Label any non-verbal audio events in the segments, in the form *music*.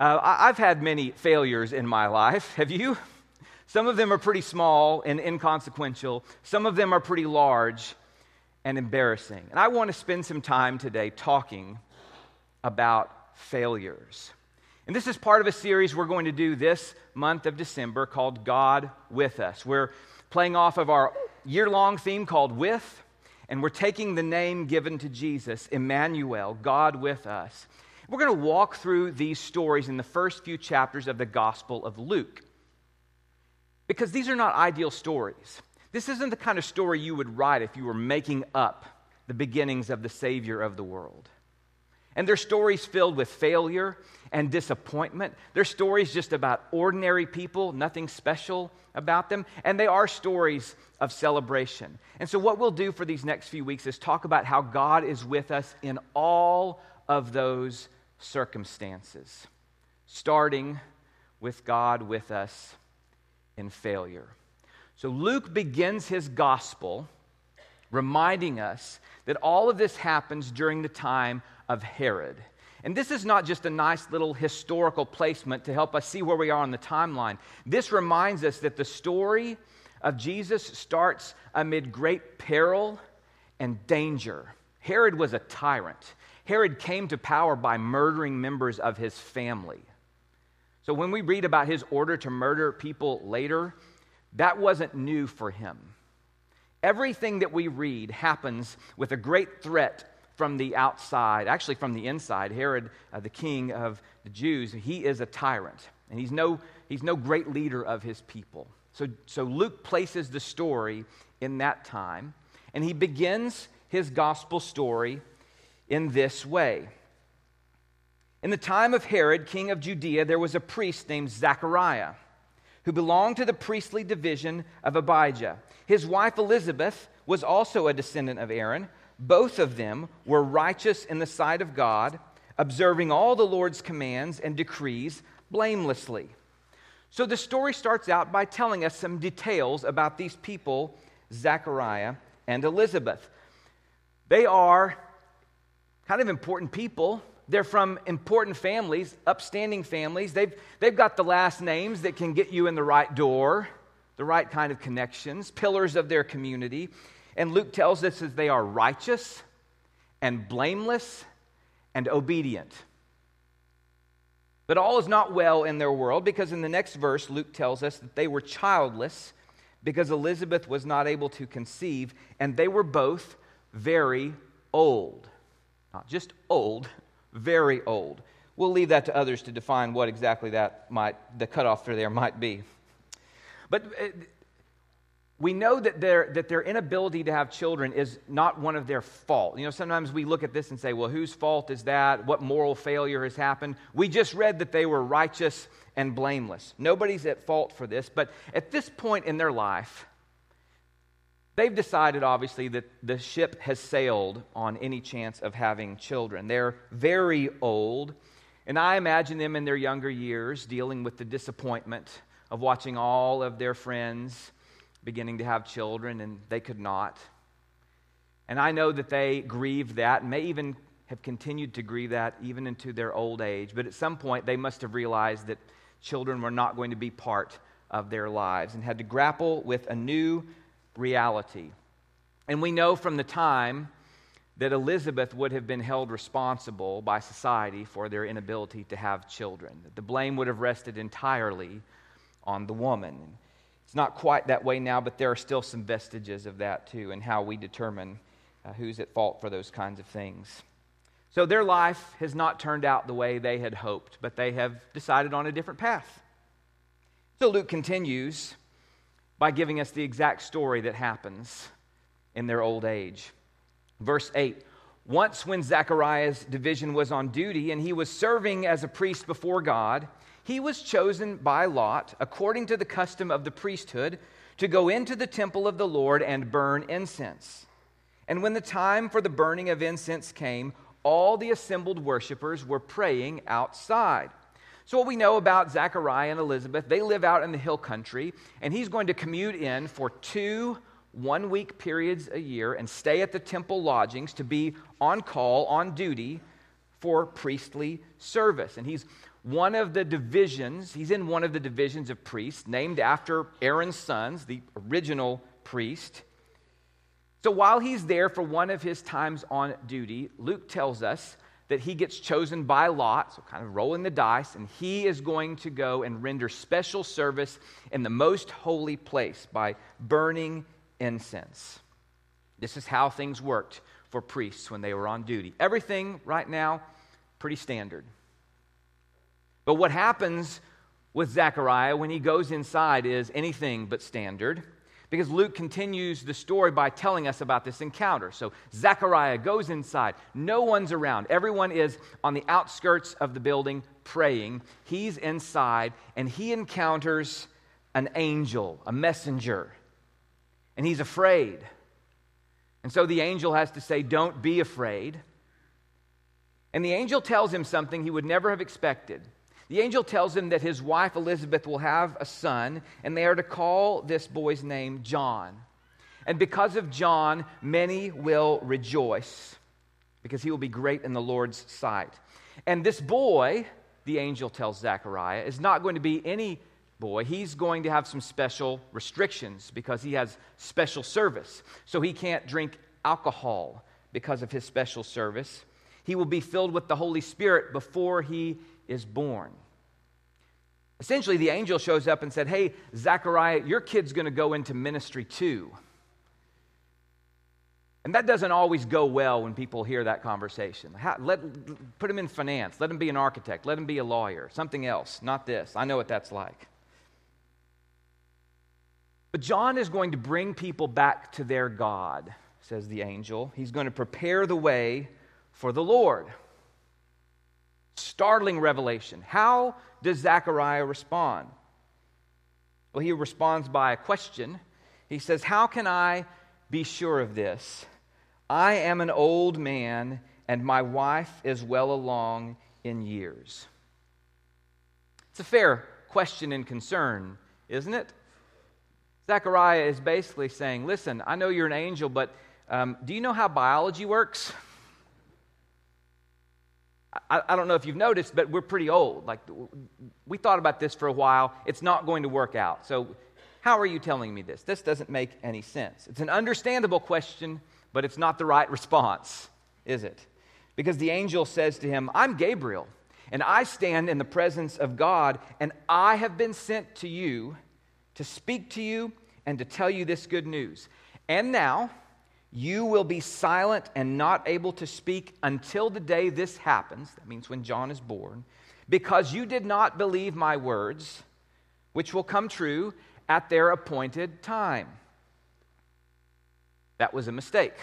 Uh, I- I've had many failures in my life. *laughs* Have you? Some of them are pretty small and inconsequential, some of them are pretty large and embarrassing. And I want to spend some time today talking about failures. And this is part of a series we're going to do this month of December called God with Us. We're playing off of our year long theme called With, and we're taking the name given to Jesus, Emmanuel, God with us. We're going to walk through these stories in the first few chapters of the Gospel of Luke. Because these are not ideal stories. This isn't the kind of story you would write if you were making up the beginnings of the Savior of the world. And they're stories filled with failure and disappointment. They're stories just about ordinary people, nothing special about them. And they are stories of celebration. And so, what we'll do for these next few weeks is talk about how God is with us in all of those circumstances, starting with God with us in failure. So Luke begins his gospel reminding us that all of this happens during the time of Herod. And this is not just a nice little historical placement to help us see where we are on the timeline. This reminds us that the story of Jesus starts amid great peril and danger. Herod was a tyrant. Herod came to power by murdering members of his family. So when we read about his order to murder people later, that wasn't new for him. Everything that we read happens with a great threat from the outside, actually from the inside. Herod, uh, the king of the Jews, he is a tyrant, and he's no, he's no great leader of his people. So, so Luke places the story in that time, and he begins his gospel story in this way. In the time of Herod, king of Judea, there was a priest named Zechariah who belonged to the priestly division of Abijah. His wife Elizabeth was also a descendant of Aaron. Both of them were righteous in the sight of God, observing all the Lord's commands and decrees blamelessly. So the story starts out by telling us some details about these people, Zechariah and Elizabeth. They are kind of important people. They're from important families, upstanding families. They've, they've got the last names that can get you in the right door, the right kind of connections, pillars of their community. And Luke tells us that they are righteous and blameless and obedient. But all is not well in their world because in the next verse, Luke tells us that they were childless because Elizabeth was not able to conceive, and they were both very old. Not just old, very old. We'll leave that to others to define what exactly that might, the cutoff for there might be. But uh, we know that their, that their inability to have children is not one of their fault. You know, sometimes we look at this and say, well, whose fault is that? What moral failure has happened? We just read that they were righteous and blameless. Nobody's at fault for this, but at this point in their life, They've decided, obviously, that the ship has sailed on any chance of having children. They're very old, and I imagine them in their younger years dealing with the disappointment of watching all of their friends beginning to have children and they could not. And I know that they grieved that and may even have continued to grieve that even into their old age. But at some point, they must have realized that children were not going to be part of their lives and had to grapple with a new reality. And we know from the time that Elizabeth would have been held responsible by society for their inability to have children. That the blame would have rested entirely on the woman. It's not quite that way now, but there are still some vestiges of that too, and how we determine uh, who's at fault for those kinds of things. So their life has not turned out the way they had hoped, but they have decided on a different path. So Luke continues by giving us the exact story that happens in their old age. Verse 8 Once, when Zechariah's division was on duty and he was serving as a priest before God, he was chosen by Lot, according to the custom of the priesthood, to go into the temple of the Lord and burn incense. And when the time for the burning of incense came, all the assembled worshippers were praying outside. So, what we know about Zechariah and Elizabeth, they live out in the hill country, and he's going to commute in for two one week periods a year and stay at the temple lodgings to be on call, on duty for priestly service. And he's one of the divisions, he's in one of the divisions of priests, named after Aaron's sons, the original priest. So while he's there for one of his times on duty, Luke tells us that he gets chosen by lot, so kind of rolling the dice, and he is going to go and render special service in the most holy place by burning incense. This is how things worked for priests when they were on duty. Everything right now, pretty standard. But what happens with Zechariah when he goes inside is anything but standard because Luke continues the story by telling us about this encounter. So Zechariah goes inside. No one's around. Everyone is on the outskirts of the building praying. He's inside and he encounters an angel, a messenger. And he's afraid. And so the angel has to say, Don't be afraid. And the angel tells him something he would never have expected. The angel tells him that his wife Elizabeth will have a son, and they are to call this boy's name John. And because of John, many will rejoice, because he will be great in the Lord's sight. And this boy, the angel tells Zechariah, is not going to be any boy. He's going to have some special restrictions because he has special service. So he can't drink alcohol because of his special service. He will be filled with the Holy Spirit before he is born. Essentially, the angel shows up and said, Hey, Zechariah, your kid's going to go into ministry too. And that doesn't always go well when people hear that conversation. How, let, put him in finance. Let him be an architect. Let him be a lawyer. Something else, not this. I know what that's like. But John is going to bring people back to their God, says the angel. He's going to prepare the way for the Lord. Startling revelation. How does Zechariah respond? Well, he responds by a question. He says, How can I be sure of this? I am an old man, and my wife is well along in years. It's a fair question and concern, isn't it? Zechariah is basically saying, Listen, I know you're an angel, but um, do you know how biology works? *laughs* I, I, don't know if you've noticed, but we're pretty old. Like, we thought about this for a while. It's not going to work out. So, how are you telling me this? This doesn't make any sense. It's an understandable question, but it's not the right *laughs* response, is it? Because the angel says to him, I'm Gabriel, and I stand in the presence of God, and I have been sent to you to speak to you and to tell you this good news. And now, you will be silent and not able to speak until the day this happens. That means when John is born. Because you did not believe my words, which will come true at their appointed time. That was a mistake.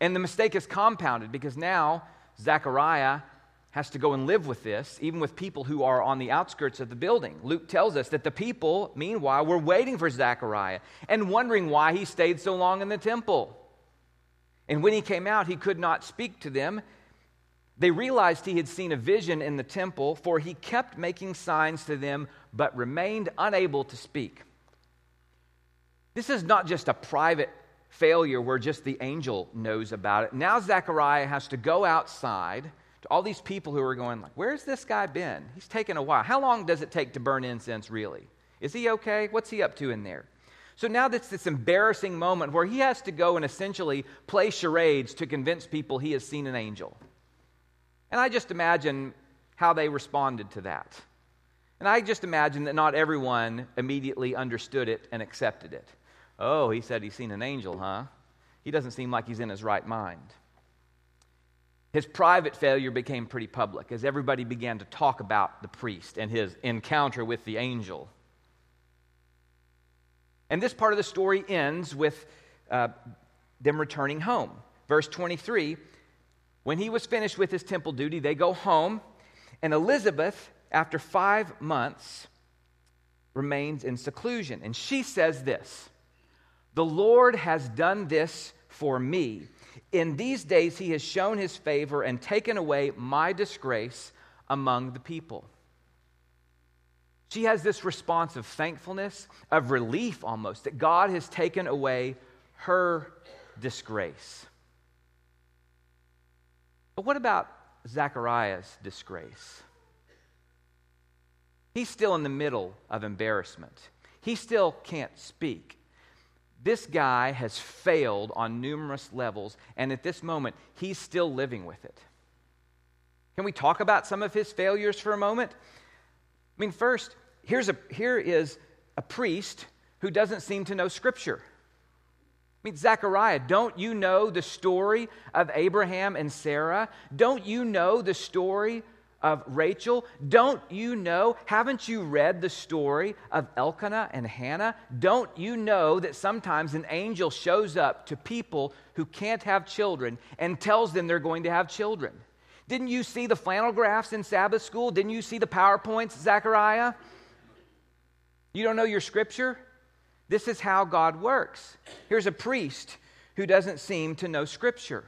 And the mistake is compounded because now Zechariah has to go and live with this, even with people who are on the outskirts of the building. Luke tells us that the people, meanwhile, were waiting for Zechariah and wondering why he stayed so long in the temple. And when he came out, he could not speak to them. They realized he had seen a vision in the temple, for he kept making signs to them, but remained unable to speak. This is not just a private failure where just the angel knows about it. Now Zechariah has to go outside all these people who are going like, where's this guy been? He's taken a while. How long does it take to burn incense really? Is he okay? What's he up to in there? So now that's this embarrassing moment where he has to go and essentially play charades to convince people he has seen an angel. And I just imagine how they responded to that. And I just imagine that not everyone immediately understood it and accepted it. Oh, he said he's seen an angel, huh? He doesn't seem like he's in his right mind. His private failure became pretty public as everybody began to talk about the priest and his encounter with the angel. And this part of the story ends with uh, them returning home. Verse 23 When he was finished with his temple duty, they go home, and Elizabeth, after five months, remains in seclusion. And she says this The Lord has done this for me in these days, he has shown his favor and taken away my disgrace among the people. She has this response of thankfulness, of relief almost, that God has taken away her disgrace. But what about Zechariah's disgrace? He's still in the middle of embarrassment. He still can't speak. This guy has failed on numerous levels, and at this moment, he's still living with it. Can we talk about some of his failures for a moment? I mean, first, here's a, here is a priest who doesn't seem to know Scripture. I mean, Zechariah, don't you know the story of Abraham and Sarah? Don't you know the story of Rachel? Don't you know? Haven't you read the story of Elkanah and Hannah? Don't you know that sometimes an angel shows up to people who can't have children and tells them they're going to have children? Didn't you see the flannel graphs in Sabbath school? Didn't you see the PowerPoints, Zechariah? You don't know your scripture? This is how God works. Here's a priest who doesn't seem to know scripture.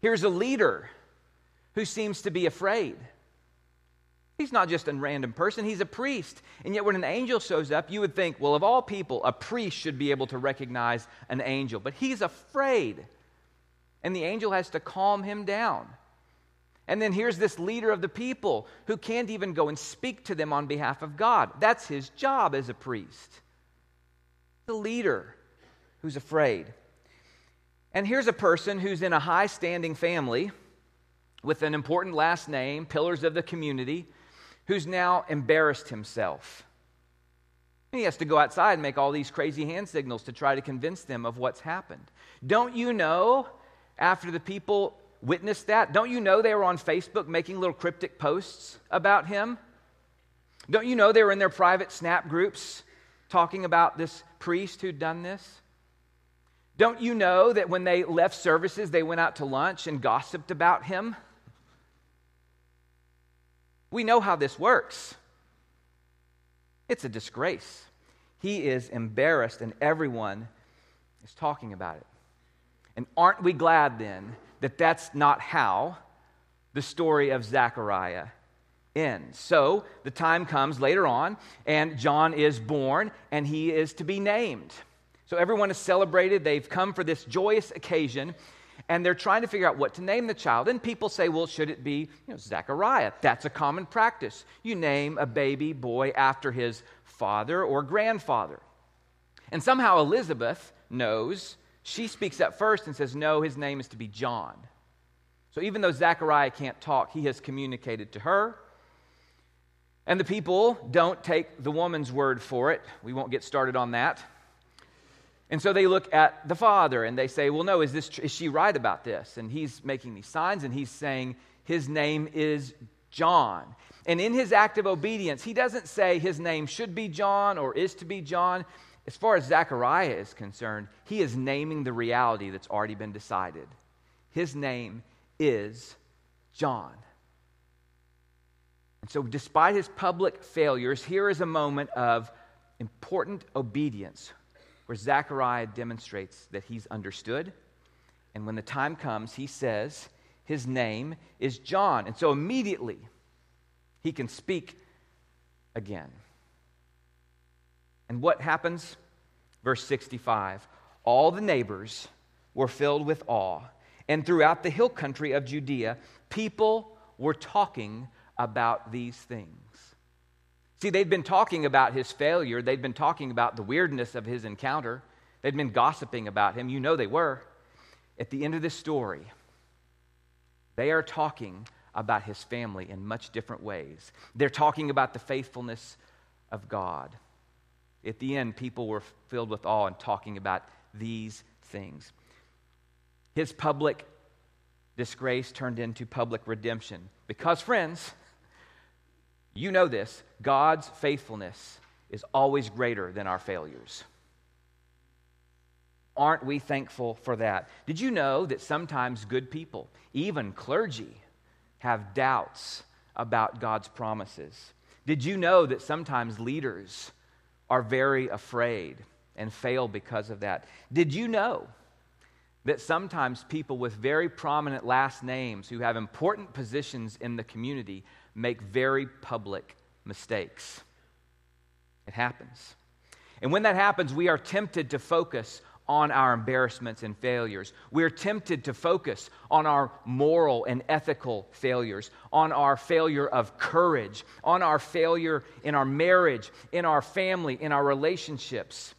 Here's a leader who seems to be afraid. He's not just a random person, he's a priest. And yet, when an angel shows up, you would think, well, of all people, a priest should be able to recognize an angel. But he's afraid. And the angel has to calm him down. And then here's this leader of the people who can't even go and speak to them on behalf of God. That's his job as a priest. The leader who's afraid. And here's a person who's in a high standing family with an important last name, pillars of the community, who's now embarrassed himself. he has to go outside and make all these crazy hand signals to try to convince them of what's happened. Don't you know, after the people witnessed that? Don't you know they were on Facebook making little cryptic posts about him? Don't you know they were in their private snap groups talking about this priest who'd done this? Don't you know that when they left services, they went out to lunch and gossiped about him? We know how this works. It's a disgrace. He is embarrassed, and everyone is talking about it. And aren't we glad then that that's not how the story of Zechariah ends. So the time comes later on, and John is born, and he is to be named. So everyone is celebrated. They've come for this joyous occasion, and they're trying to figure out what to name the child. And people say, well, should it be you know, Zechariah? That's a common practice. You name a baby boy after his father or grandfather. And somehow Elizabeth knows she speaks up first and says, No, his name is to be John. So even though Zechariah can't talk, he has communicated to her. And the people don't take the woman's word for it. We won't get started on that. And so they look at the father and they say, Well, no, is, this, is she right about this? And he's making these signs and he's saying, His name is John. And in his act of obedience, he doesn't say his name should be John or is to be John as far as Zechariah is concerned, he is naming the reality that's already been decided. His name is John. And so, despite his public failures, here is a moment of important obedience where Zechariah demonstrates that he's understood. And when the time comes, he says, His name is John. And so, immediately, he can speak again. And what happens? Verse 65 All the neighbors were filled with awe, and throughout the hill country of Judea, people were talking about these things. See, they'd been talking about his failure, they'd been talking about the weirdness of his encounter, they'd been gossiping about him. You know they were. At the end of this story, they are talking about his family in much different ways. They're talking about the faithfulness of God. At the end, people were filled with awe and talking about these things. His public disgrace turned into public redemption. Because, friends, you know this God's faithfulness is always greater than our failures. Aren't we thankful for that? Did you know that sometimes good people, even clergy, have doubts about God's promises? Did you know that sometimes leaders are very afraid and fail because of that. Did you know that sometimes people with very prominent last names who have important positions in the community make very public mistakes? It happens. And when that happens, we are tempted to focus on our embarrassments and failures. We're tempted to focus on our moral and ethical failures, on our failure of courage, on our failure in our marriage, in our family, in our relationships.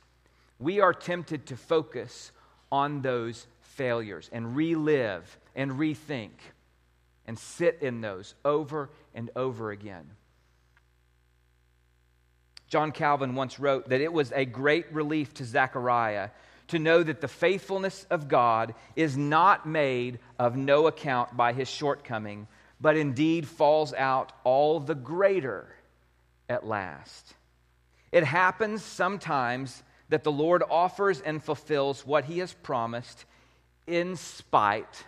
We are tempted to focus on those failures and relive and rethink and sit in those over and over again. John Calvin once wrote that it was a great relief to Zechariah to know that the faithfulness of God is not made of no account by his shortcoming, but indeed falls out all the greater at last. It happens sometimes that the Lord offers and fulfills what he has promised in spite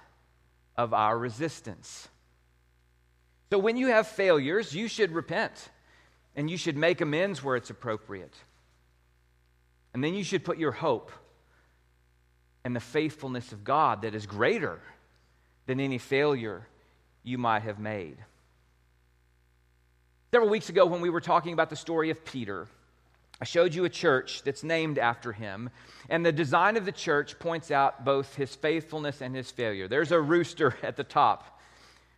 of our resistance. So when you have failures, you should repent and you should make amends where it's appropriate. And then you should put your hope and the faithfulness of God that is greater than any failure you might have made. Several weeks ago, when we were talking about the story of Peter, I showed you a church that's named after him, and the design of the church points out both his faithfulness and his failure. There's a rooster *laughs* at the top,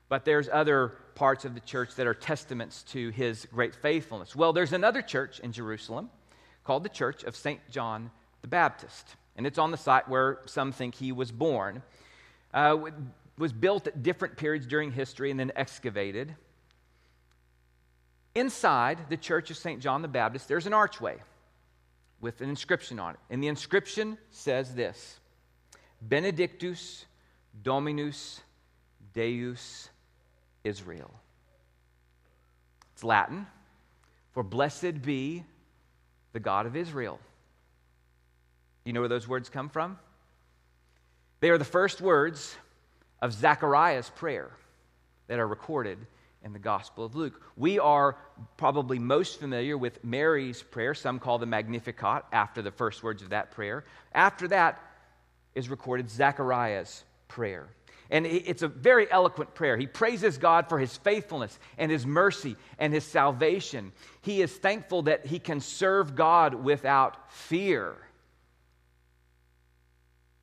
but there's other parts of the church that are testaments to his great faithfulness. Well, there's another church in Jerusalem called the Church of St. John the Baptist and it's on the site where some think he was born. Uh, was built at different periods during history and then excavated. Inside the Church of St. John the Baptist, there's an archway with an inscription on it. And the inscription says this Benedictus Dominus Deus Israel. It's Latin for blessed be the God of Israel. You know where those words come from? They are the first words of Zechariah's prayer that are recorded in the Gospel of Luke. We are probably most familiar with Mary's prayer. Some call the Magnificat after the first words of that prayer. After that is recorded Zechariah's prayer. And it's a very eloquent prayer. He praises God for his faithfulness and his mercy and his salvation. He is thankful that he can serve God without fear.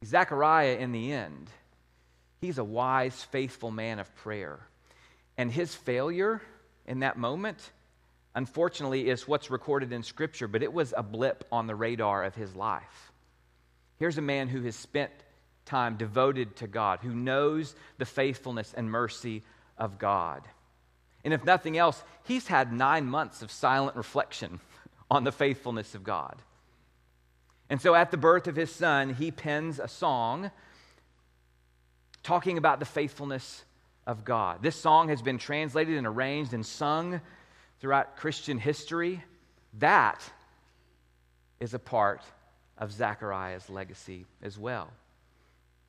Zechariah, in the end, he's a wise, faithful man of prayer. And his failure in that moment, unfortunately, is what's recorded in Scripture, but it was a blip on the radar of his life. Here's a man who has spent time devoted to God, who knows the faithfulness and mercy of God. And if nothing else, he's had nine months of silent reflection *laughs* on the faithfulness of God. And so at the birth of his son, he pens a song talking about the faithfulness of God. This song has been translated and arranged and sung throughout Christian history. That is a part of Zechariah's legacy as well.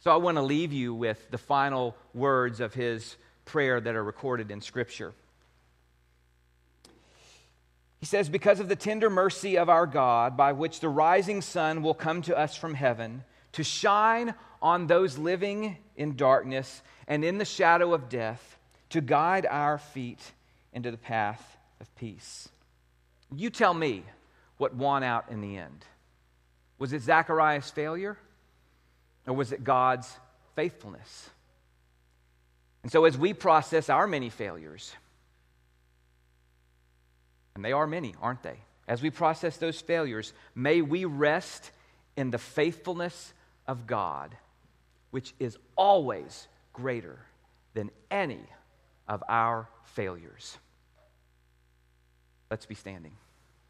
So I want to leave you with the final words of his prayer that are recorded in Scripture. He says, Because of the tender mercy of our God, by which the rising sun will come to us from heaven, to shine on those living in darkness and in the shadow of death, to guide our feet into the path of peace. You tell me what won out in the end. Was it Zechariah's failure? Or was it God's faithfulness? And so, as we process our many failures, and they are many, aren't they? As we process those failures, may we rest in the faithfulness of God, which is always greater than any of our failures. Let's be standing.